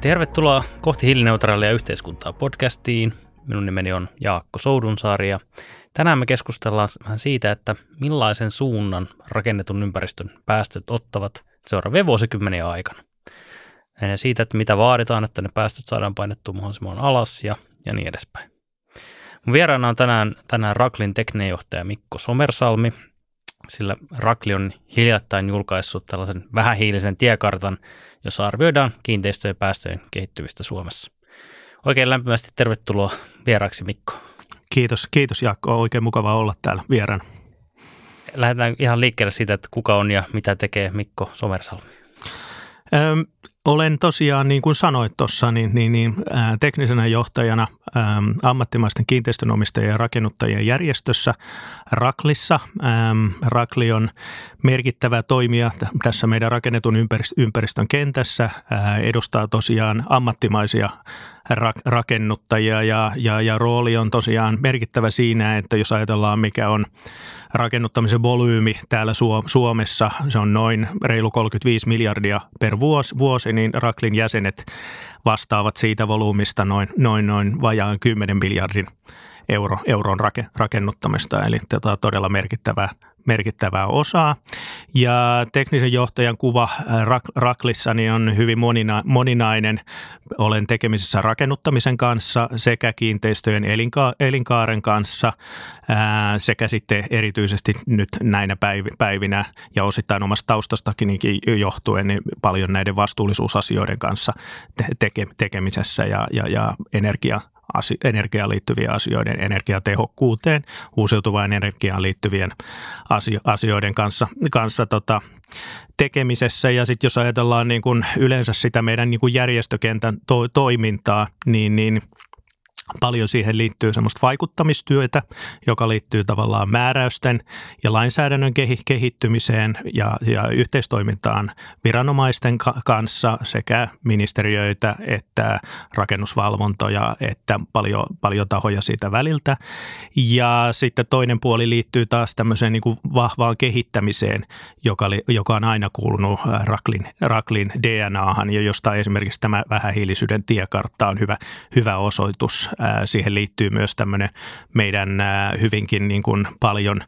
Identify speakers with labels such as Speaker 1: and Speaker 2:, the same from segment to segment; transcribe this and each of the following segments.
Speaker 1: Tervetuloa kohti hiilineutraalia yhteiskuntaa podcastiin. Minun nimeni on Jaakko Soudunsaari ja tänään me keskustellaan vähän siitä, että millaisen suunnan rakennetun ympäristön päästöt ottavat seuraavien vuosikymmenen aikana. Ja siitä, että mitä vaaditaan, että ne päästöt saadaan painettua mahdollisimman alas ja, ja niin edespäin. Mun vieraana on tänään, tänään Raklin teknejohtaja Mikko Somersalmi, sillä Rakli on hiljattain julkaissut tällaisen vähähiilisen tiekartan – jossa arvioidaan kiinteistöjen päästöjen kehittymistä Suomessa. Oikein lämpimästi tervetuloa vieraaksi Mikko.
Speaker 2: Kiitos, kiitos Jaakko. Oikein mukava olla täällä vieraan.
Speaker 1: Lähdetään ihan liikkeelle siitä, että kuka on ja mitä tekee Mikko Somersalmi.
Speaker 2: Öm, olen tosiaan, niin kuin sanoit tuossa, niin, niin, niin ää, teknisenä johtajana ää, ammattimaisten kiinteistönomistajien ja rakennuttajien järjestössä Raklissa. Ää, Rakli on merkittävä toimija tässä meidän rakennetun ympäristön kentässä, ää, edustaa tosiaan ammattimaisia rakennuttajia ja, ja, ja rooli on tosiaan merkittävä siinä, että jos ajatellaan mikä on rakennuttamisen volyymi täällä Suomessa, se on noin reilu 35 miljardia per vuosi, vuosi niin Raklin jäsenet vastaavat siitä volyymista noin, noin, noin vajaan 10 miljardin euro, euron rakennuttamista, eli tota, todella merkittävää merkittävää osaa. Ja teknisen johtajan kuva äh, Raklissa niin on hyvin monina, moninainen. Olen tekemisissä rakennuttamisen kanssa sekä kiinteistöjen elinka- elinkaaren kanssa ää, äh, sekä sitten erityisesti nyt näinä päivinä ja osittain omasta taustastakin johtuen niin paljon näiden vastuullisuusasioiden kanssa teke- tekemisessä ja, ja, ja energia energiaan liittyvien asioiden, energiatehokkuuteen, uusiutuvaan energiaan liittyvien asioiden kanssa, kanssa tota, tekemisessä. Ja sitten jos ajatellaan niin kun yleensä sitä meidän niin kun järjestökentän to- toimintaa, niin, niin – Paljon siihen liittyy semmoista vaikuttamistyötä, joka liittyy tavallaan määräysten ja lainsäädännön kehittymiseen ja, ja yhteistoimintaan viranomaisten kanssa sekä ministeriöitä että rakennusvalvontoja, että paljon, paljon tahoja siitä väliltä. Ja sitten toinen puoli liittyy taas tämmöiseen niin kuin vahvaan kehittämiseen, joka, li, joka on aina kuulunut Raklin, Raklin DNAhan ja josta esimerkiksi tämä vähähiilisyyden tiekartta on hyvä, hyvä osoitus Siihen liittyy myös tämmöinen meidän hyvinkin niin kuin paljon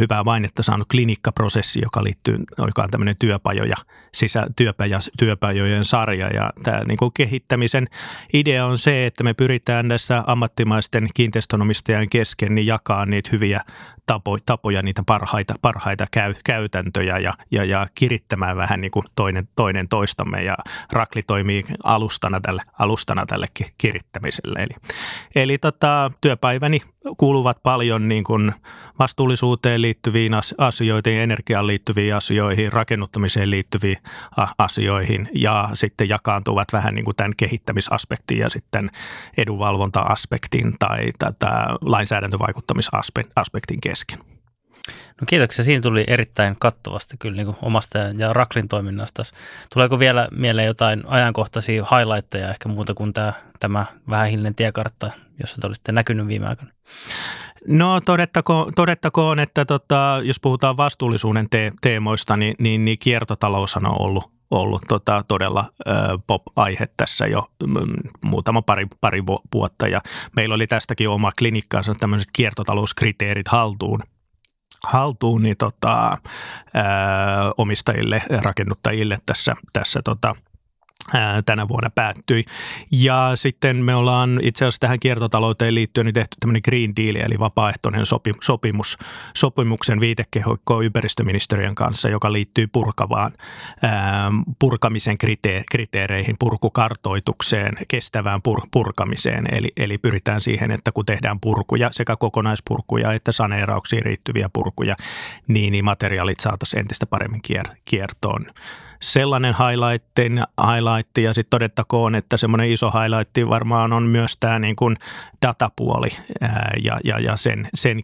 Speaker 2: hyvää mainetta saanut klinikkaprosessi, joka liittyy, joka on tämmöinen työpajoja, sisä, työpaja, työpajojen sarja. Ja tämä niin kuin kehittämisen idea on se, että me pyritään tässä ammattimaisten kiinteistönomistajien kesken niin jakaa niitä hyviä tapoja, tapoja niitä parhaita, parhaita käy, käytäntöjä ja, ja, ja kirittämään vähän niin kuin toinen, toinen toistamme. Ja Rakli toimii alustana tälle, alustana tälle kirittämiselle. Eli, eli tota, työpäiväni kuuluvat paljon niin kuin vastuullisuuteen liittyviin asioihin, energiaan liittyviin asioihin, rakennuttamiseen liittyviin asioihin ja sitten jakaantuvat vähän niin kuin tämän kehittämisaspektin ja sitten edunvalvonta-aspektin tai tätä lainsäädäntövaikuttamisaspektin kesken.
Speaker 1: No kiitoksia. Siinä tuli erittäin kattavasti kyllä niin kuin omasta ja Raklin toiminnasta. Tuleeko vielä mieleen jotain ajankohtaisia highlightteja ehkä muuta kuin tämä, tämä vähähiilinen tiekartta, jossa te olisitte näkynyt viime aikoina?
Speaker 2: No todettakoon, todettakoon että tota, jos puhutaan vastuullisuuden te- teemoista, niin, niin, niin kiertotalous on ollut ollut tota, todella ö, pop-aihe tässä jo mm, muutama pari, pari vuotta. Ja meillä oli tästäkin oma klinikkaansa tämmöiset kiertotalouskriteerit haltuun haltuun niin tota, ö, omistajille, rakennuttajille tässä, tässä tota, tänä vuonna päättyi. Ja sitten me ollaan itse asiassa tähän kiertotalouteen liittyen niin tehty tämmöinen Green Deal, eli vapaaehtoinen sopimus, sopimuksen viitekehikko ympäristöministeriön kanssa, joka liittyy purkavaan purkamisen kriteereihin, purkukartoitukseen, kestävään pur- purkamiseen. Eli, eli pyritään siihen, että kun tehdään purkuja, sekä kokonaispurkuja että saneerauksiin riittyviä purkuja, niin, niin materiaalit saataisiin entistä paremmin kier- kiertoon sellainen highlight, highlight ja sitten todettakoon, että semmoinen iso highlight varmaan on myös tämä niin kuin datapuoli ää, ja, ja, ja sen, sen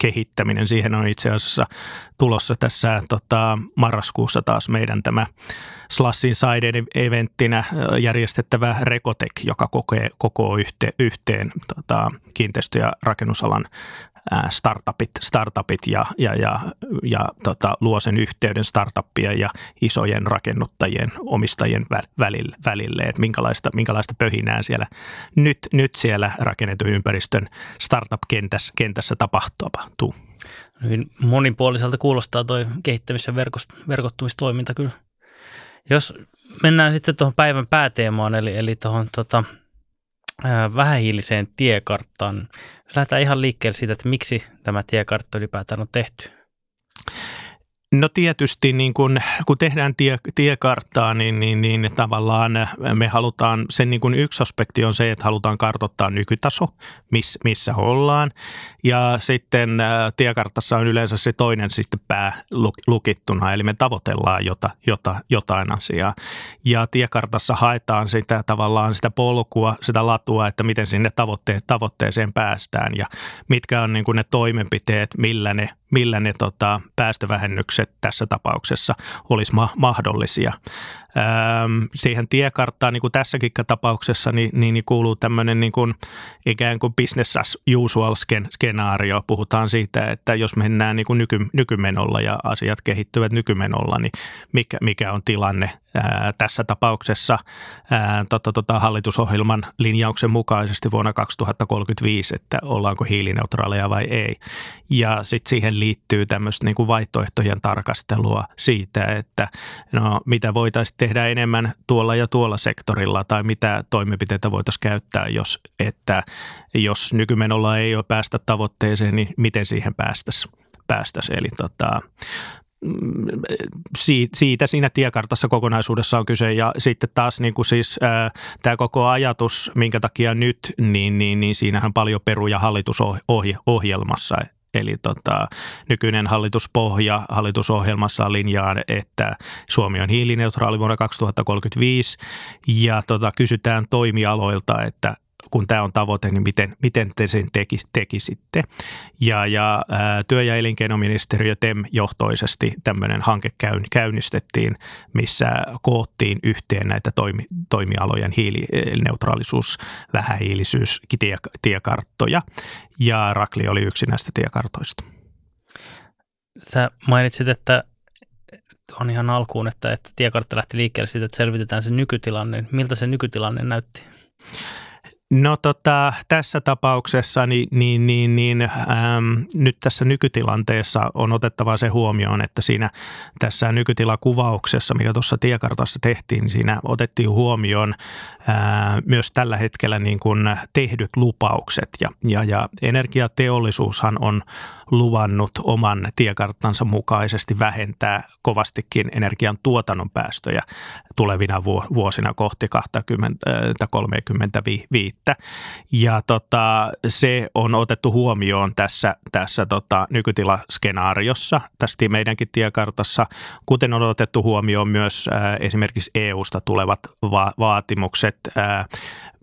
Speaker 2: kehittäminen. Siihen on itse asiassa tulossa tässä tota, marraskuussa taas meidän tämä Slassin Side eventtinä järjestettävä Rekotek, joka kokee, kokoo yhteen, yhteen tota, kiinteistö- ja rakennusalan startupit, startupit ja, ja, ja, ja tota, luo sen yhteyden startuppien ja isojen rakennuttajien, omistajien välille, välille että minkälaista, minkälaista pöhinää siellä nyt, nyt siellä rakennetun ympäristön startup-kentässä kentässä tapahtuu.
Speaker 1: Hyvin monipuoliselta kuulostaa tuo kehittämis- ja verkottumistoiminta kyllä. Jos mennään sitten tuohon päivän pääteemaan, eli, eli tuohon tota, vähähiiliseen tiekarttaan. Lähdetään ihan liikkeelle siitä, että miksi tämä tiekartta ylipäätään on tehty.
Speaker 2: No tietysti niin kun, kun tehdään tie, tiekarttaa, niin, niin, niin tavallaan me halutaan, sen niin yksi aspekti on se, että halutaan kartoittaa nykytaso, miss, missä ollaan. Ja sitten ä, tiekartassa on yleensä se toinen sitten pää lukittuna, eli me tavoitellaan jota, jota, jotain asiaa. Ja tiekartassa haetaan sitä tavallaan sitä polkua, sitä latua, että miten sinne tavoitte, tavoitteeseen päästään ja mitkä on niin ne toimenpiteet, millä ne millä ne tota, päästövähennykset tässä tapauksessa olisi ma- mahdollisia. Siihen tiekarttaan, niin kuin tässäkin tapauksessa, niin, niin, niin kuuluu tämmöinen niin kuin ikään kuin business as usual skenaario. Puhutaan siitä, että jos mennään niin kuin nyky, nykymenolla ja asiat kehittyvät nykymenolla, niin mikä, mikä on tilanne ää, tässä tapauksessa ää, tota, tota, hallitusohjelman linjauksen mukaisesti vuonna 2035, että ollaanko hiilineutraaleja vai ei. Ja sitten siihen liittyy tämmöistä niin kuin vaihtoehtojen tarkastelua siitä, että no, mitä voitaisiin tehdä enemmän tuolla ja tuolla sektorilla tai mitä toimenpiteitä voitaisiin käyttää, jos, että jos nykymenolla ei ole päästä tavoitteeseen, niin miten siihen päästäisiin. Päästäisi. Eli tota, mm, siitä siinä tiekartassa kokonaisuudessa on kyse. Ja sitten taas niin kuin siis, tämä koko ajatus, minkä takia nyt, niin, niin, niin siinähän paljon peruja hallitusohjelmassa. Eli tota, nykyinen hallituspohja hallitusohjelmassa linjaa, että Suomi on hiilineutraali vuonna 2035 ja tota, kysytään toimialoilta, että kun tämä on tavoite, niin miten, miten te sen teki, tekisitte. Ja, ja ää, työ- ja elinkeinoministeriö TEM-johtoisesti tämmöinen hanke käynnistettiin, missä koottiin yhteen näitä toimi, toimialojen hiilineutraalisuus, vähähiilisyys, tie, tiekarttoja. Ja Rakli oli yksi näistä tiekartoista.
Speaker 1: Sä mainitsit, että on ihan alkuun, että, että tiekartta lähti liikkeelle siitä, että selvitetään se nykytilanne. Miltä se nykytilanne näytti?
Speaker 2: No tota, tässä tapauksessa niin, niin, niin, niin äm, nyt tässä nykytilanteessa on otettava se huomioon, että siinä tässä nykytilakuvauksessa, mikä tuossa tiekartassa tehtiin, niin siinä otettiin huomioon ää, myös tällä hetkellä niin kuin tehdyt lupaukset. Ja, ja, ja energiateollisuushan on luvannut oman tiekarttansa mukaisesti vähentää kovastikin energian tuotannon päästöjä tulevina vuosina kohti 2035. Ja tota, se on otettu huomioon tässä, tässä tota, nykytilaskenaariossa, tästä meidänkin tiekartassa, kuten on otettu huomioon myös äh, esimerkiksi EU-sta tulevat va- vaatimukset äh,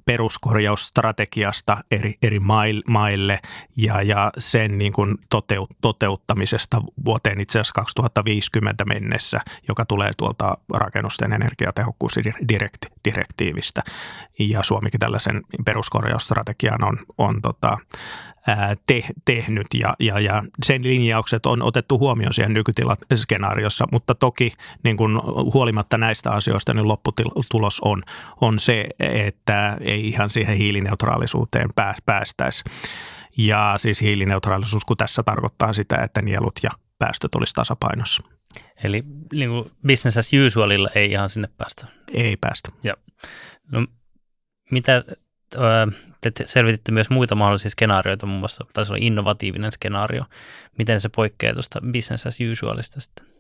Speaker 2: peruskorjausstrategiasta eri, eri maille ja, ja sen niin kuin toteut, toteuttamisesta vuoteen itse asiassa 2050 mennessä, joka tulee tuolta rakennusten energiatehokkuusdirektiivistä. Ja Suomikin tällaisen peruskorjausstrategian on, on tota, te, tehnyt ja, ja, ja sen linjaukset on otettu huomioon siihen nykytilaskenaariossa, mutta toki niin kuin huolimatta näistä asioista niin lopputulos on, on se, että ei ihan siihen hiilineutraalisuuteen päästäisi. Ja siis hiilineutraalisuus, kun tässä tarkoittaa sitä, että nielut ja päästöt olisi tasapainossa.
Speaker 1: Eli niin kuin business as usualilla ei ihan sinne päästä?
Speaker 2: Ei päästä.
Speaker 1: Ja. No, mitä te selvititte myös muita mahdollisia skenaarioita, muun muassa taisi olla innovatiivinen skenaario. Miten se poikkeaa tuosta business as usualista sitten?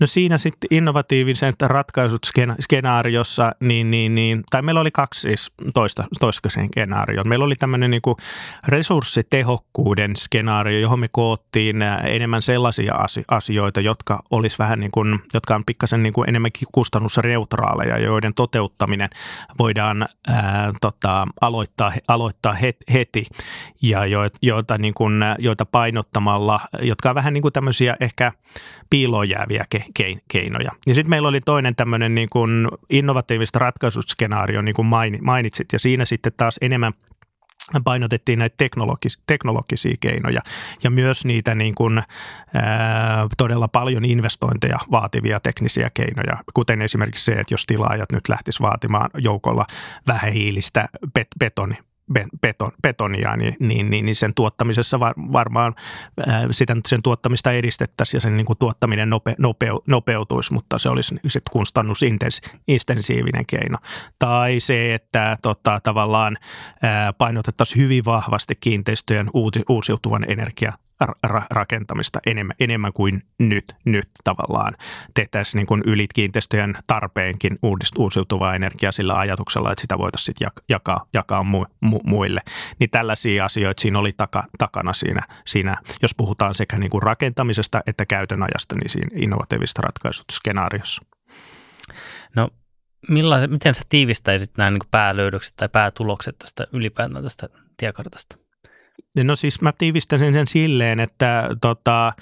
Speaker 2: No siinä sitten innovatiivisen ratkaisut skenaariossa, niin, niin, niin, tai meillä oli kaksi siis toista, toista skenaario. Meillä oli tämmöinen niin resurssitehokkuuden skenaario, johon me koottiin enemmän sellaisia asioita, jotka olisi vähän niin kuin, jotka on pikkasen niin kuin enemmänkin kustannusneutraaleja, joiden toteuttaminen voidaan ää, tota, aloittaa, aloittaa heti ja joita, niin kuin, joita painottamalla, jotka on vähän niin kuin tämmöisiä ehkä piiloon jääviä ke- keinoja. Ja sitten meillä oli toinen tämmöinen niin kuin innovatiivista ratkaisutskenaario, niin kuin mainitsit, ja siinä sitten taas enemmän painotettiin näitä teknologis- teknologisia keinoja ja myös niitä niin kuin, ää, todella paljon investointeja vaativia teknisiä keinoja, kuten esimerkiksi se, että jos tilaajat nyt lähtisivät vaatimaan joukolla vähähiilistä bet- betoni, beton, betonia, niin, niin, niin, niin sen tuottamisessa var, varmaan ää, sitä, sen tuottamista edistettäisiin ja sen niin kuin tuottaminen nope, nopeu, nopeutuisi, mutta se olisi sitten kustannusintensiivinen keino. Tai se, että tota, tavallaan ää, painotettaisiin hyvin vahvasti kiinteistöjen uusi, uusiutuvan energia ra- rakentamista enemmän, enemmän kuin nyt, nyt tavallaan. Tehtäisiin niin kuin ylit kiinteistöjen tarpeenkin uusiutuvaa energiaa sillä ajatuksella, että sitä voitaisiin sitten jakaa, jakaa mu, mu, muille. Niin tällaisia asioita siinä oli taka, takana siinä, siinä, jos puhutaan sekä niin kuin rakentamisesta että käytön ajasta, niin siinä innovatiivista ratkaisut skenaariossa.
Speaker 1: No miten sä tiivistäisit nämä niin päälöydökset tai päätulokset tästä ylipäätään tästä tiekartasta?
Speaker 2: No siis mä tiivistäisin sen silleen, että tota,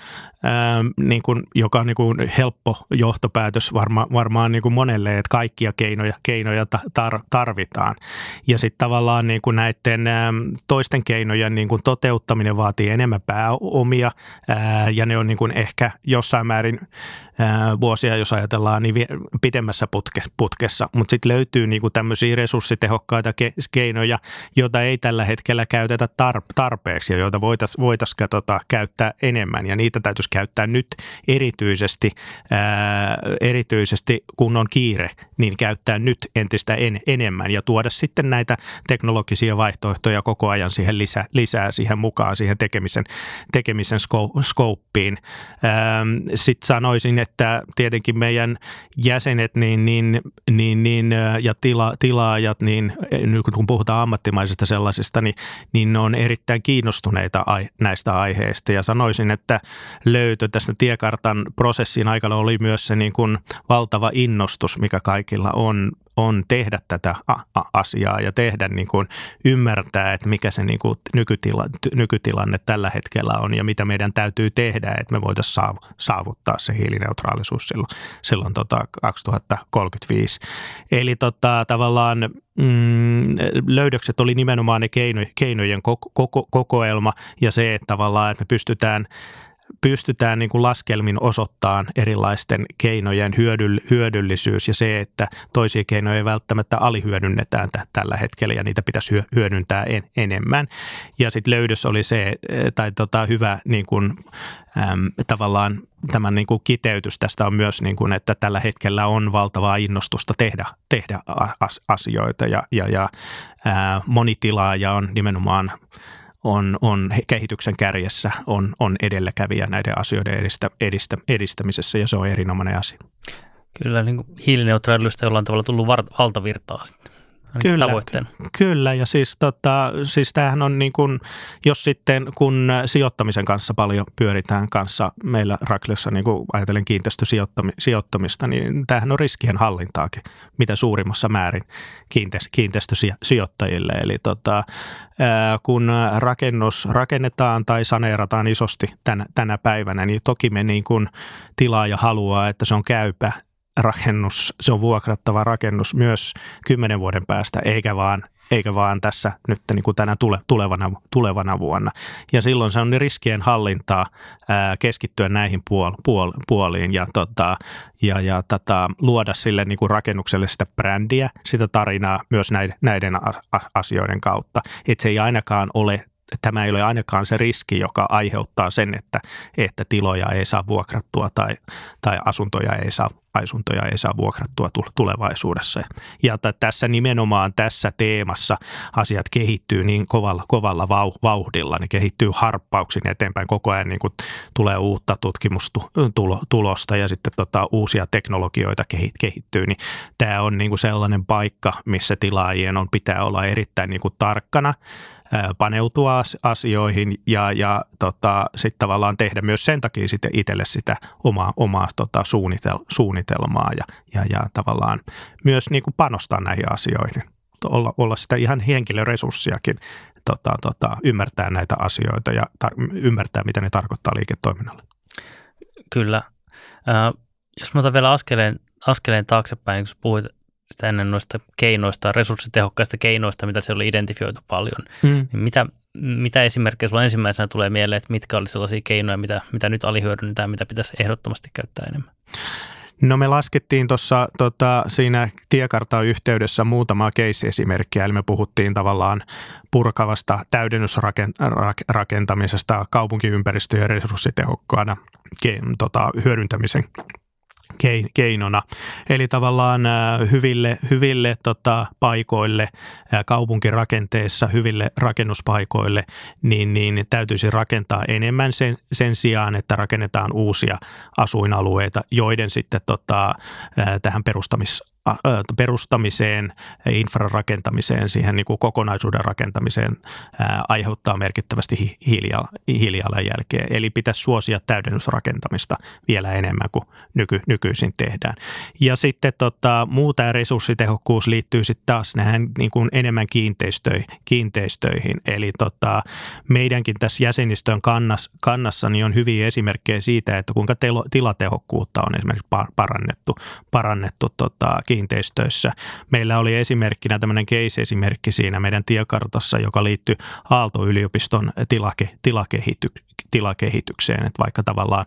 Speaker 2: ää, niin kuin, joka on niin kuin helppo johtopäätös varma, varmaan niin kuin monelle, että kaikkia keinoja, keinoja tar, tarvitaan. Ja sitten tavallaan niin kuin näiden ää, toisten keinojen niin kuin toteuttaminen vaatii enemmän pääomia ää, ja ne on niin kuin ehkä jossain määrin ää, vuosia, jos ajatellaan, niin pitemmässä putke, putkessa. Mutta sitten löytyy niin tämmöisiä resurssitehokkaita ke, keinoja, joita ei tällä hetkellä käytetä tar, tarpeeksi ja joita voitaisiin voitais, tota, käyttää enemmän ja niitä täytyisi käyttää nyt erityisesti, ää, erityisesti kun on kiire, niin käyttää nyt entistä en, enemmän ja tuoda sitten näitä teknologisia vaihtoehtoja koko ajan siihen lisä, lisää siihen mukaan, siihen tekemisen, tekemisen skouppiin. Sitten sanoisin, että tietenkin meidän jäsenet niin, niin, niin, niin, ja tila, tilaajat, niin nyt kun puhutaan ammattimaisesta sellaisesta, niin, niin ne on erittäin kiinnostuneita näistä aiheista. Ja sanoisin, että lö- löytö tästä tiekartan prosessin aikana oli myös se niin kuin valtava innostus, mikä kaikilla on, on tehdä tätä asiaa ja tehdä niin kuin ymmärtää, että mikä se niin kuin nykytila, nykytilanne tällä hetkellä on ja mitä meidän täytyy tehdä, että me voitaisiin saavuttaa se hiilineutraalisuus silloin, silloin tota 2035. Eli tota, tavallaan mm, löydökset oli nimenomaan ne keino, keinojen koko, koko, kokoelma ja se, että tavallaan että me pystytään – pystytään niin kuin laskelmin osoittamaan erilaisten keinojen hyödyllisyys ja se, että toisia keinoja ei välttämättä alihyödynnetään t- tällä hetkellä ja niitä pitäisi hyödyntää en, enemmän. Ja sitten löydös oli se, tai tota, hyvä niin kuin, äm, tavallaan tämän niin kuin kiteytys tästä on myös, niin kuin, että tällä hetkellä on valtavaa innostusta tehdä, tehdä asioita ja, ja, ja ää, moni tilaaja on nimenomaan on, on kehityksen kärjessä, on, on edelläkävijä näiden asioiden edistä, edistä, edistämisessä ja se on erinomainen asia.
Speaker 1: Kyllä niin hiilineutraaliudesta jollain tavalla tullut valtavirtaa sitten
Speaker 2: kyllä, tavoitteena. Kyllä, ja siis, tota, siis tämähän on niin kuin, jos sitten kun sijoittamisen kanssa paljon pyöritään kanssa meillä Raklessa, niin kuin ajatellen kiinteistösijoittamista, niin tämähän on riskien hallintaakin, mitä suurimmassa määrin kiinteistösijoittajille. Eli tota, kun rakennus rakennetaan tai saneerataan isosti tänä, tänä päivänä, niin toki me niin kuin tilaaja haluaa, että se on käypä rakennus, se on vuokrattava rakennus myös kymmenen vuoden päästä, eikä vaan eikä vaan tässä nyt niin kuin tänä tule, tulevana, tulevana vuonna. Ja silloin se on riskien hallintaa ää, keskittyä näihin puol, puol, puoliin ja, tota, ja, ja tota, luoda sille niin kuin rakennukselle sitä brändiä, sitä tarinaa myös näiden, näiden asioiden kautta. Että se ei ainakaan ole tämä ei ole ainakaan se riski, joka aiheuttaa sen, että, että tiloja ei saa vuokrattua tai, tai asuntoja ei saa asuntoja ei saa vuokrattua tulevaisuudessa. Ja tässä nimenomaan tässä teemassa asiat kehittyy niin kovalla, kovalla vauhdilla, ne kehittyy harppauksin eteenpäin. Koko ajan niin kuin tulee uutta tutkimustulosta ja sitten tota, uusia teknologioita kehittyy, niin tämä on niin kuin sellainen paikka, missä tilaajien on pitää olla erittäin niin kuin tarkkana paneutua asioihin ja, ja tota, sitten tavallaan tehdä myös sen takia sitten itselle sitä omaa, omaa tota, suunnitel, suunnitelmaa ja, ja, ja tavallaan myös niin kuin panostaa näihin asioihin. Olla, olla sitä ihan henkilöresurssiakin tota, tota, ymmärtää näitä asioita ja tar- ymmärtää, mitä ne tarkoittaa liiketoiminnalle.
Speaker 1: Kyllä. Äh, jos mä otan vielä askeleen, askeleen taaksepäin, niin kun puhuit sitä ennen noista keinoista, resurssitehokkaista keinoista, mitä se oli identifioitu paljon. Mm. Niin mitä, mitä esimerkkejä sulla ensimmäisenä tulee mieleen, että mitkä oli sellaisia keinoja, mitä, mitä nyt alihyödynnetään, mitä pitäisi ehdottomasti käyttää enemmän?
Speaker 2: No me laskettiin tuossa tota, siinä tiekartan yhteydessä muutama case-esimerkkiä, eli me puhuttiin tavallaan purkavasta täydennysrakentamisesta kaupunkiympäristöjen resurssitehokkaana tota, hyödyntämisen keinona. Eli tavallaan hyville, hyville tota, paikoille kaupunkirakenteessa, hyville rakennuspaikoille, niin, niin täytyisi rakentaa enemmän sen, sen sijaan, että rakennetaan uusia asuinalueita, joiden sitten tota, tähän perustamis perustamiseen, infran rakentamiseen, siihen niin kuin kokonaisuuden rakentamiseen ää, aiheuttaa merkittävästi hiilijalanjälkeä. Eli pitäisi suosia täydennysrakentamista vielä enemmän kuin nyky, nykyisin tehdään. Ja sitten tota, muu tämä resurssitehokkuus liittyy sitten taas näihin niin kuin enemmän kiinteistöihin, kiinteistöihin. Eli tota, meidänkin tässä jäsenistön kannas, kannassa niin on hyviä esimerkkejä siitä, että kuinka telo, tilatehokkuutta on esimerkiksi parannettu, parannettu tota, kiinteistöissä. Meillä oli esimerkkinä tämmöinen case-esimerkki siinä meidän tiekartassa, joka liittyy Aalto-yliopiston tilake, tilakehity, tilakehitykseen, että vaikka tavallaan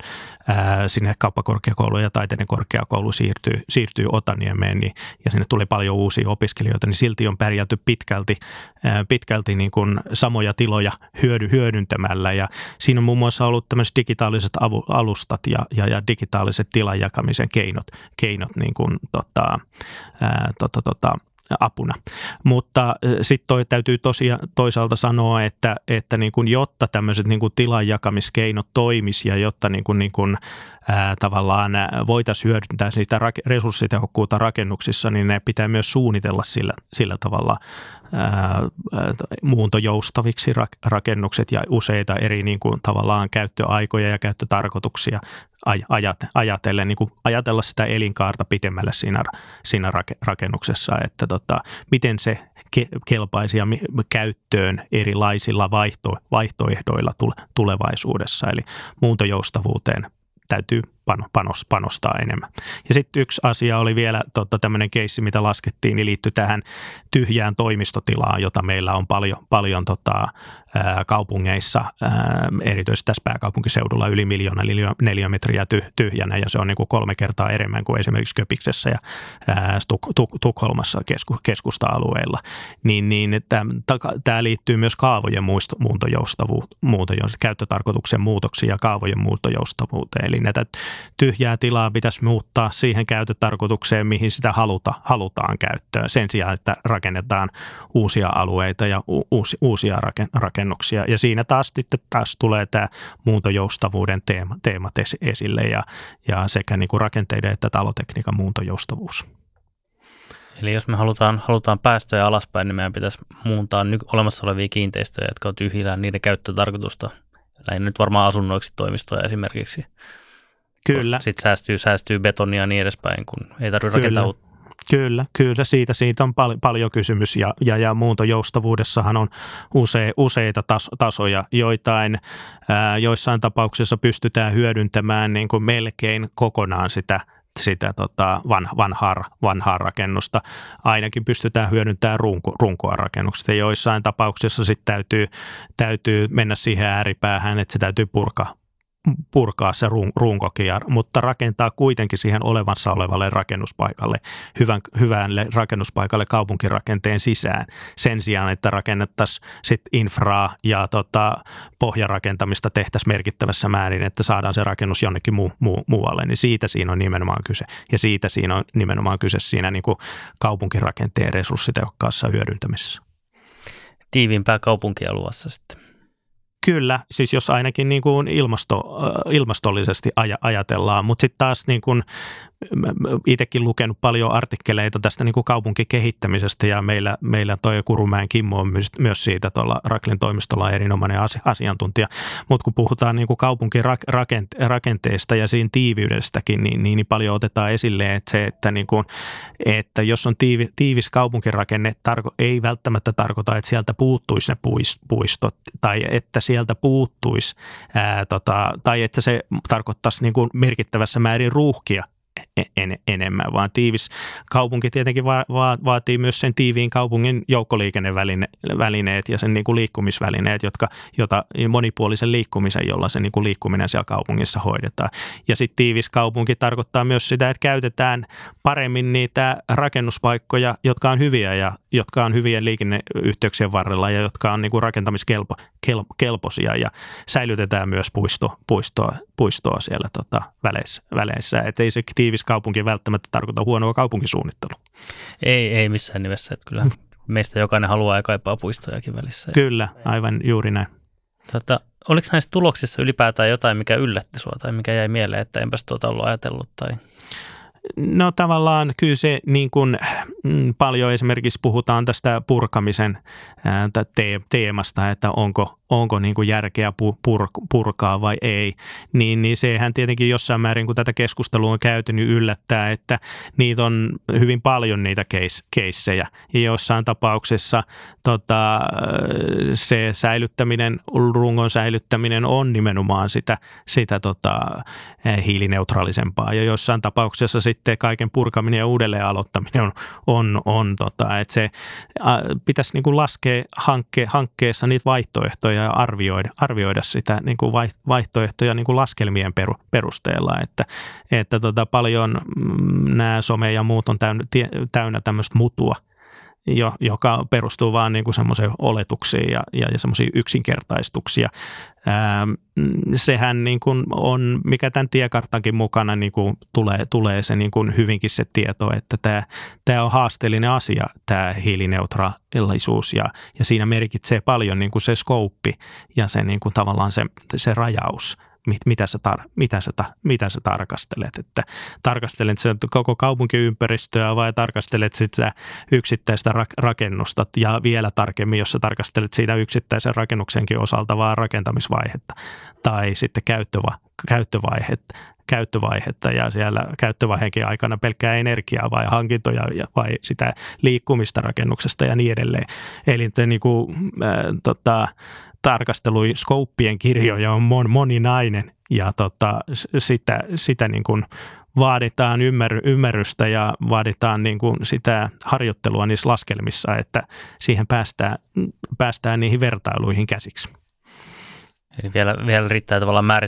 Speaker 2: ää, sinne kauppakorkeakoulu ja taiteiden korkeakoulu siirtyy, siirtyy Otaniemeen niin, ja sinne tuli paljon uusia opiskelijoita, niin silti on pärjälty pitkälti, ää, pitkälti niin kuin samoja tiloja hyödy, hyödyntämällä ja siinä on muun muassa ollut tämmöiset digitaaliset avu, alustat ja, ja, ja digitaaliset tilan jakamisen keinot, keinot niin kuin, tota, ää, tota, tota, apuna. Mutta sitten toi täytyy tosiaan toisaalta sanoa, että, että niin kuin, jotta tämmöiset niin kuin tilanjakamiskeinot toimisi ja jotta niin kuin, niin kuin, tavallaan voitaisiin hyödyntää niitä resurssitehokkuutta rakennuksissa, niin ne pitää myös suunnitella sillä, sillä tavalla muuntojoustaviksi rakennukset ja useita eri niin kuin, tavallaan käyttöaikoja ja käyttötarkoituksia ajat, ajatellen, niin kuin ajatella sitä elinkaarta pitemmälle siinä, siinä rakennuksessa, että tota, miten se kelpaisi ja käyttöön erilaisilla vaihto, vaihtoehdoilla tulevaisuudessa, eli muuntojoustavuuteen täytyy panos, panostaa enemmän. Ja sitten yksi asia oli vielä tota, tämmöinen keissi, mitä laskettiin, niin liittyi tähän tyhjään toimistotilaan, jota meillä on paljon, paljon tota, kaupungeissa, erityisesti tässä pääkaupunkiseudulla yli miljoona neliömetriä tyhjänä ja se on niin kuin kolme kertaa enemmän kuin esimerkiksi Köpiksessä ja Tukholmassa keskusta-alueella. Niin, niin tämä liittyy myös kaavojen muuntojoustavuuteen, käyttötarkoituksen muutoksiin ja kaavojen muuntojoustavuuteen. Eli näitä tyhjää tilaa pitäisi muuttaa siihen käyttötarkoitukseen, mihin sitä haluta, halutaan käyttöön sen sijaan, että rakennetaan uusia alueita ja uusi, uusia rakennuksia. Ja siinä taas sitten taas tulee tämä muuntojoustavuuden teema, teemat esille ja, ja sekä niin kuin rakenteiden että talotekniikan muuntojoustavuus.
Speaker 1: Eli jos me halutaan, halutaan päästöjä alaspäin, niin meidän pitäisi muuntaa ny- olemassa olevia kiinteistöjä, jotka on tyhjillään niiden käyttötarkoitusta. Lähinnä nyt varmaan asunnoiksi toimistoja esimerkiksi.
Speaker 2: Kyllä.
Speaker 1: Sitten säästyy, säästyy betonia ja niin edespäin, kun ei tarvitse rakentaa uutta
Speaker 2: Kyllä, kyllä siitä, siitä on pal- paljon kysymys ja, ja, ja muuntojoustavuudessahan on use, useita tas- tasoja, joitain ää, joissain tapauksissa pystytään hyödyntämään niin kuin melkein kokonaan sitä sitä tota, van, vanhaa, vanhaa rakennusta. Ainakin pystytään hyödyntämään runko, runkoa rakennuksesta. Joissain tapauksissa sitten täytyy, täytyy mennä siihen ääripäähän, että se täytyy purkaa purkaa se runkokin, mutta rakentaa kuitenkin siihen olevassa olevalle rakennuspaikalle, hyvän, hyvälle rakennuspaikalle kaupunkirakenteen sisään. Sen sijaan, että rakennettaisiin sit infraa ja tota, pohjarakentamista tehtäisiin merkittävässä määrin, että saadaan se rakennus jonnekin muu, muu, muualle, niin siitä siinä on nimenomaan kyse. Ja siitä siinä on nimenomaan kyse siinä niin kuin kaupunkirakenteen resurssitehokkaassa hyödyntämisessä.
Speaker 1: Tiiviimpää kaupunkia luvassa sitten.
Speaker 2: Kyllä, siis jos ainakin niin kuin ilmasto, ilmastollisesti aj- ajatellaan, mutta sitten taas niin kuin itsekin lukenut paljon artikkeleita tästä niin kuin kaupunkikehittämisestä ja meillä, meillä toi Kurumäen Kimmo on myös, myös siitä tuolla Raklin toimistolla erinomainen asiantuntija. Mutta kun puhutaan niin kuin kaupunkirakenteesta ja siinä tiiviydestäkin, niin, niin, niin paljon otetaan esille, että se, että, niin kuin, että jos on tiivi, tiivis kaupunkirakenne, tarko, ei välttämättä tarkoita, että sieltä puuttuisi ne puistot tai että sieltä puuttuisi ää, tota, tai että se tarkoittaisi niin kuin merkittävässä määrin ruuhkia en, enemmän, vaan tiivis kaupunki tietenkin va, va, vaatii myös sen tiiviin kaupungin joukkoliikennevälineet ja sen niin kuin liikkumisvälineet, jotka, jota monipuolisen liikkumisen, jolla se niin kuin liikkuminen siellä kaupungissa hoidetaan. Ja sitten tiivis kaupunki tarkoittaa myös sitä, että käytetään paremmin niitä rakennuspaikkoja, jotka on hyviä ja jotka on hyvien liikenneyhteyksien varrella ja jotka on niin kuin rakentamiskelpoisia ja säilytetään myös puisto, puistoa, puistoa siellä tota, väleissä, väleissä. Että ei se tiivis kaupunki välttämättä tarkoita huonoa kaupunkisuunnittelua.
Speaker 1: Ei, ei missään nimessä. Että kyllä meistä jokainen haluaa ja kaipaa puistojakin välissä.
Speaker 2: Kyllä, aivan juuri näin.
Speaker 1: Tota, oliko näissä tuloksissa ylipäätään jotain, mikä yllätti sinua tai mikä jäi mieleen, että enpäs tuota ollut ajatellut? Tai...
Speaker 2: No tavallaan kyllä se niin kuin, mm, paljon esimerkiksi puhutaan tästä purkamisen teemasta, että onko, onko niin kuin järkeä pur, purkaa vai ei, niin, niin sehän tietenkin jossain määrin, kun tätä keskustelua on käyty, niin yllättää, että niitä on hyvin paljon niitä keissejä. Ja jossain tapauksessa tota, se säilyttäminen, rungon säilyttäminen on nimenomaan sitä, sitä tota, hiilineutraalisempaa. Ja jossain tapauksessa sitten kaiken purkaminen ja uudelleen aloittaminen on, on, on tota, että se pitäisi niin kuin laskea hankke, hankkeessa niitä vaihtoehtoja ja arvioida, arvioida sitä niin kuin vaihtoehtoja niin kuin laskelmien perusteella, että, että tota paljon mm, nämä some ja muut on täynnä, täynnä tämmöistä mutua, jo, joka perustuu vaan niin semmoiseen oletuksiin ja, ja, ja semmoisiin yksinkertaistuksia. Ää, mm, sehän niin kuin on, mikä tämän tiekartankin mukana niin kuin tulee, tulee se niin kuin hyvinkin se tieto, että tämä, tämä on haasteellinen asia, tämä hiilineutraalisuus ja, ja siinä merkitsee paljon niin kuin se skouppi ja se niin kuin tavallaan se, se rajaus – mit, mitä, sä tar, mitä, sä, mitä sä tarkastelet. Että tarkastelet sä koko kaupunkiympäristöä vai tarkastelet sitä yksittäistä rakennusta ja vielä tarkemmin, jos sä tarkastelet siitä yksittäisen rakennuksenkin osalta vaan rakentamisvaihetta tai sitten käyttövä, käyttövaihetta käyttövaihetta ja siellä käyttövaiheenkin aikana pelkkää energiaa vai hankintoja vai sitä liikkumista rakennuksesta ja niin edelleen. Eli niin kuin, äh, tota, tarkastelu, skouppien kirjoja on mon, moninainen ja tota, sitä, sitä niin kuin vaaditaan ymmär, ymmärrystä ja vaaditaan niin kuin sitä harjoittelua niissä laskelmissa, että siihen päästään, päästään niihin vertailuihin käsiksi.
Speaker 1: Eli vielä, vielä riittää tavallaan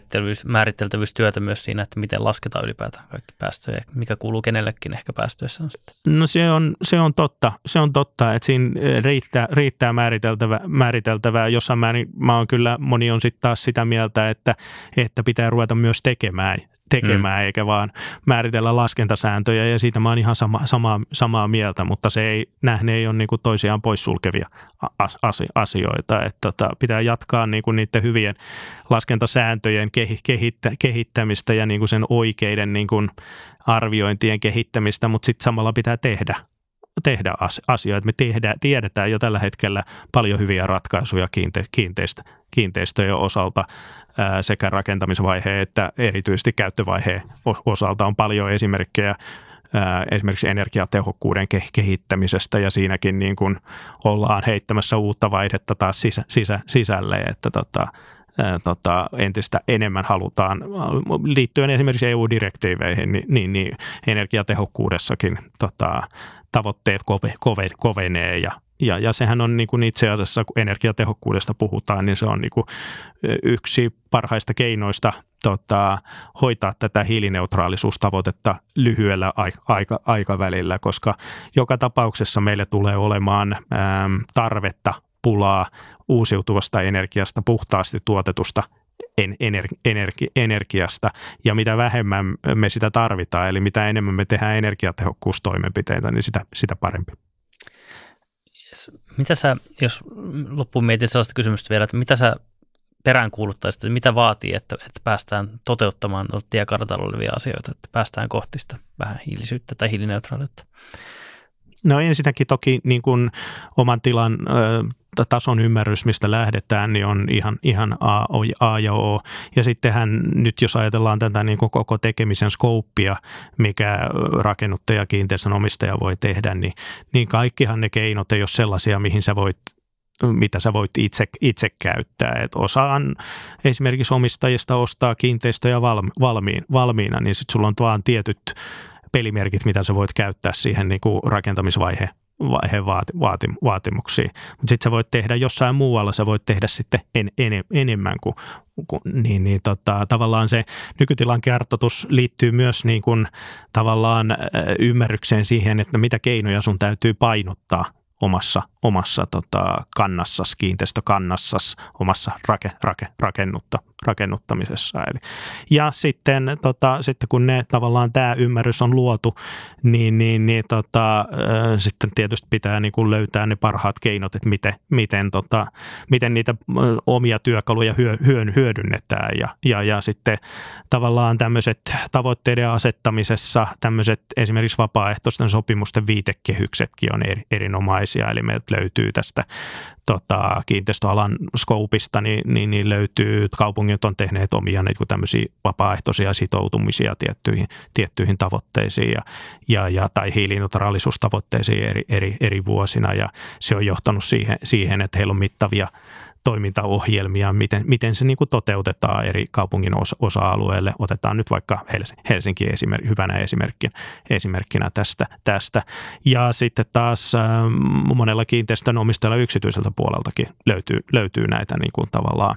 Speaker 1: määriteltävyystyötä myös siinä, että miten lasketaan ylipäätään kaikki päästöjä, mikä kuuluu kenellekin ehkä päästöissä on sitten.
Speaker 2: No se on, se on totta, se on totta, että siinä eh, riittää, riittää määriteltävää, määriteltävää. Jossain määrin mä oon kyllä, moni on sitten taas sitä mieltä, että, että pitää ruveta myös tekemään tekemään, mm. eikä vaan määritellä laskentasääntöjä, ja siitä mä oon ihan sama, samaa, samaa mieltä, mutta se ei, ne ei ole niin kuin toisiaan poissulkevia asioita, että tota, pitää jatkaa niin kuin niiden hyvien laskentasääntöjen kehittä, kehittämistä ja niin kuin sen oikeiden niin kuin arviointien kehittämistä, mutta sitten samalla pitää tehdä tehdä asioita. Me tehdään, tiedetään jo tällä hetkellä paljon hyviä ratkaisuja kiinte, kiinteistö, kiinteistöjen osalta sekä rakentamisvaiheen että erityisesti käyttövaiheen osalta on paljon esimerkkejä esimerkiksi energiatehokkuuden kehittämisestä ja siinäkin niin kuin ollaan heittämässä uutta vaihdetta taas sisä, sisä, sisälle, että tota, tota, entistä enemmän halutaan, liittyen esimerkiksi EU-direktiiveihin, niin, niin, niin energiatehokkuudessakin tota, tavoitteet kove, kove, kovenee ja ja, ja sehän on niin kuin itse asiassa, kun energiatehokkuudesta puhutaan, niin se on niin kuin yksi parhaista keinoista tota, hoitaa tätä hiilineutraalisuustavoitetta lyhyellä aika, aikavälillä, koska joka tapauksessa meille tulee olemaan äm, tarvetta pulaa uusiutuvasta energiasta, puhtaasti tuotetusta energi- energiasta ja mitä vähemmän me sitä tarvitaan, eli mitä enemmän me tehdään energiatehokkuustoimenpiteitä, niin sitä, sitä parempi.
Speaker 1: Mitä sä, jos loppuun mietit sellaista kysymystä vielä, että mitä sä peräänkuuluttaisit, että mitä vaatii, että, että päästään toteuttamaan tiekartalla olevia asioita, että päästään kohti sitä vähän hiilisyyttä tai hiilineutraaliutta?
Speaker 2: No ensinnäkin toki niin kuin oman tilan tason ymmärrys, mistä lähdetään, niin on ihan, ihan A, A ja O. Ja sittenhän nyt jos ajatellaan tätä niin kuin koko tekemisen skouppia, mikä rakennuttaja, kiinteistön omistaja voi tehdä, niin, niin kaikkihan ne keinot ei ole sellaisia, mihin sä voit mitä sä voit itse, itse käyttää. Et osaan esimerkiksi omistajista ostaa kiinteistöjä valmiin, valmiina, niin sitten sulla on vaan tietyt pelimerkit, mitä sä voit käyttää siihen niin kuin rakentamisvaiheen vaiheen vaati, vaati, vaatimuksia. Mutta sitten sä voit tehdä jossain muualla, sä voit tehdä sitten en, en, enemmän kuin, kuin niin, niin tota, tavallaan se nykytilan kartoitus liittyy myös niin kuin, tavallaan ymmärrykseen siihen, että mitä keinoja sun täytyy painottaa omassa, omassa tota, kannassas, kiinteistökannassas, omassa rake, rake, rakennutta, rakennuttamisessa. Eli, ja sitten, tota, sitten kun ne tavallaan tämä ymmärrys on luotu, niin, niin, niin tota, sitten tietysti pitää niin kuin löytää ne parhaat keinot, että miten, miten, tota, miten niitä omia työkaluja hyö, hyödynnetään. Ja, ja, ja sitten tavallaan tämmöiset tavoitteiden asettamisessa, tämmöiset esimerkiksi vapaaehtoisten sopimusten viitekehyksetkin on erinomaisia, eli meiltä löytyy tästä tota, kiinteistöalan skoupista, niin, niin, niin löytyy, kaupungit on tehneet omia niin tämmöisiä vapaaehtoisia sitoutumisia tiettyihin, tiettyihin tavoitteisiin ja, ja, ja, tai hiilineutraalisuustavoitteisiin eri, eri, eri vuosina. Ja se on johtanut siihen, siihen että heillä on mittavia toimintaohjelmia, miten, miten se niin kuin toteutetaan eri kaupungin osa- osa-alueille. Otetaan nyt vaikka Helsinki esimerk, hyvänä esimerkkinä, esimerkkinä tästä, tästä. Ja sitten taas äh, monella kiinteistön omistajalla yksityiseltä puoleltakin löytyy, löytyy näitä niin kuin tavallaan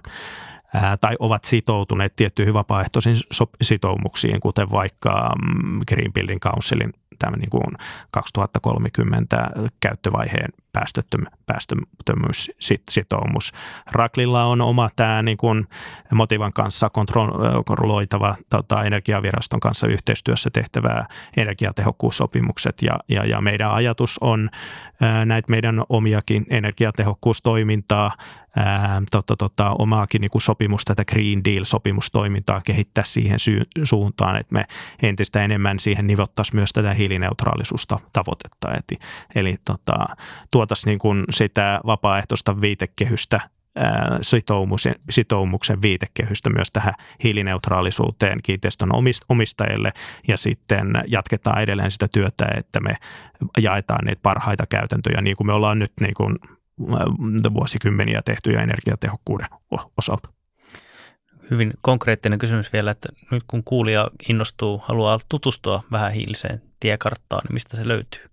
Speaker 2: tai ovat sitoutuneet tiettyihin vapaaehtoisiin sitoumuksiin, kuten vaikka mm, Green Building Councilin tämä niin kuin 2030 käyttövaiheen päästöttöm, päästöttömyyssitoumus. Raklilla on oma tämä niin kuin Motivan kanssa kontrolloitava tota, energiaviraston kanssa yhteistyössä tehtävää energiatehokkuussopimukset ja, ja, ja meidän ajatus on ää, näitä meidän omiakin energiatehokkuustoimintaa ää, tota, tota, omaakin niin kuin sopimusta, tätä Green Deal-sopimustoimintaa kehittää siihen sy- suuntaan, että me entistä enemmän siihen nivottaisiin myös tätä hiilineutraalisuusta tavoitetta. Eli, eli tota, tuotaisiin niin kuin sitä vapaaehtoista viitekehystä sitoumuksen, sitoumuksen viitekehystä myös tähän hiilineutraalisuuteen kiinteistön omistajille ja sitten jatketaan edelleen sitä työtä, että me jaetaan niitä parhaita käytäntöjä niin kuin me ollaan nyt niin kuin vuosikymmeniä tehtyjä energiatehokkuuden osalta.
Speaker 1: Hyvin konkreettinen kysymys vielä, että nyt kun kuulija innostuu, haluaa tutustua vähän hiiliseen tiekarttaan, niin mistä se löytyy?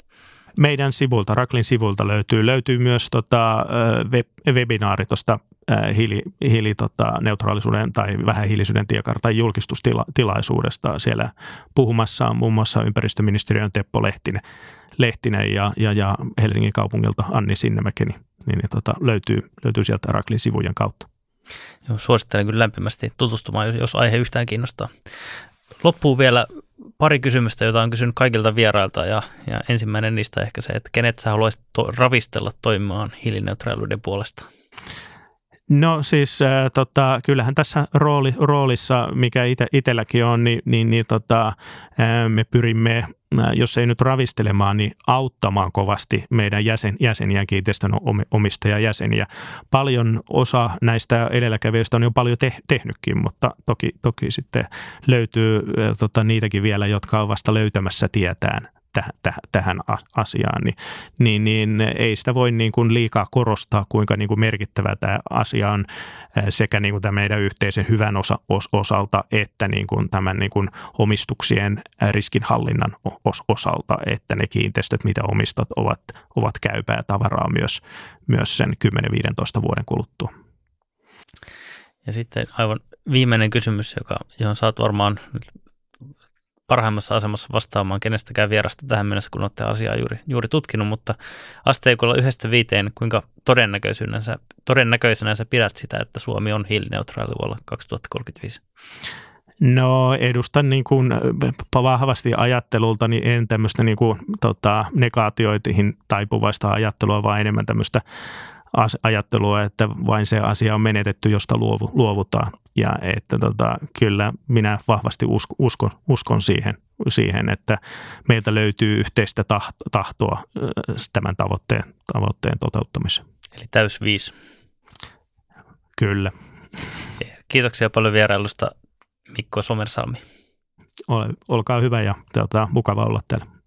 Speaker 2: Meidän sivulta, Raklin sivulta löytyy. Löytyy myös tota, web, webinaari tuosta hiili, hiili tota, neutraalisuuden tai vähähiilisyyden tiekartan julkistustilaisuudesta. Siellä puhumassa on muun muassa ympäristöministeriön Teppo Lehtinen, Lehtinen ja, ja, ja Helsingin kaupungilta Anni Sinnemäki, niin, niin tota, löytyy, löytyy sieltä Raklin sivujen kautta.
Speaker 1: Joo, suosittelen kyllä lämpimästi tutustumaan, jos aihe yhtään kiinnostaa. Loppuu vielä pari kysymystä, joita on kysynyt kaikilta vierailta ja, ja ensimmäinen niistä ehkä se, että kenet sä haluaisit to- ravistella toimimaan hiilineutraaliuden puolesta?
Speaker 2: No siis äh, tota, kyllähän tässä rooli, roolissa, mikä itselläkin on, niin, niin, niin tota, äh, me pyrimme, jos ei nyt ravistelemaan, niin auttamaan kovasti meidän jäsen, jäseniä, kiinteistön omistajajäseniä. Paljon osa näistä edelläkävijöistä on jo paljon te, tehnytkin, mutta toki, toki sitten löytyy tota, niitäkin vielä, jotka on vasta löytämässä tietään täh, täh, tähän asiaan, niin, niin, niin ei sitä voi niin kuin liikaa korostaa, kuinka niin kuin merkittävä tämä asia on sekä niin kuin tämän meidän yhteisen hyvän osa, os, osalta että niin kuin tämän niin kuin omistuksien riskinhallinnan os, osalta, että ne kiinteistöt, mitä omistat, ovat, ovat käypää tavaraa myös, myös sen 10-15 vuoden kuluttua.
Speaker 1: Ja sitten aivan viimeinen kysymys, joka, johon saat varmaan parhaimmassa asemassa vastaamaan kenestäkään vierasta tähän mennessä, kun olette asiaa juuri, juuri tutkinut, mutta asteikolla yhdestä viiteen, kuinka todennäköisenä sä, todennäköisenä sä pidät sitä, että Suomi on hiilineutraali vuonna 2035?
Speaker 2: No edustan niin kuin vahvasti ajattelulta, niin en tämmöistä niin kuin, tota, negaatioihin taipuvaista ajattelua, vaan enemmän tämmöistä ajattelua, että vain se asia on menetetty, josta luovutaan. Ja että tota, kyllä minä vahvasti uskon, uskon, uskon siihen, siihen, että meiltä löytyy yhteistä tahtoa tämän tavoitteen, tavoitteen toteuttamiseen.
Speaker 1: Eli täys viisi.
Speaker 2: Kyllä.
Speaker 1: Kiitoksia paljon vierailusta Mikko Somersalmi.
Speaker 2: Ole, olkaa hyvä ja tuota, mukava olla täällä.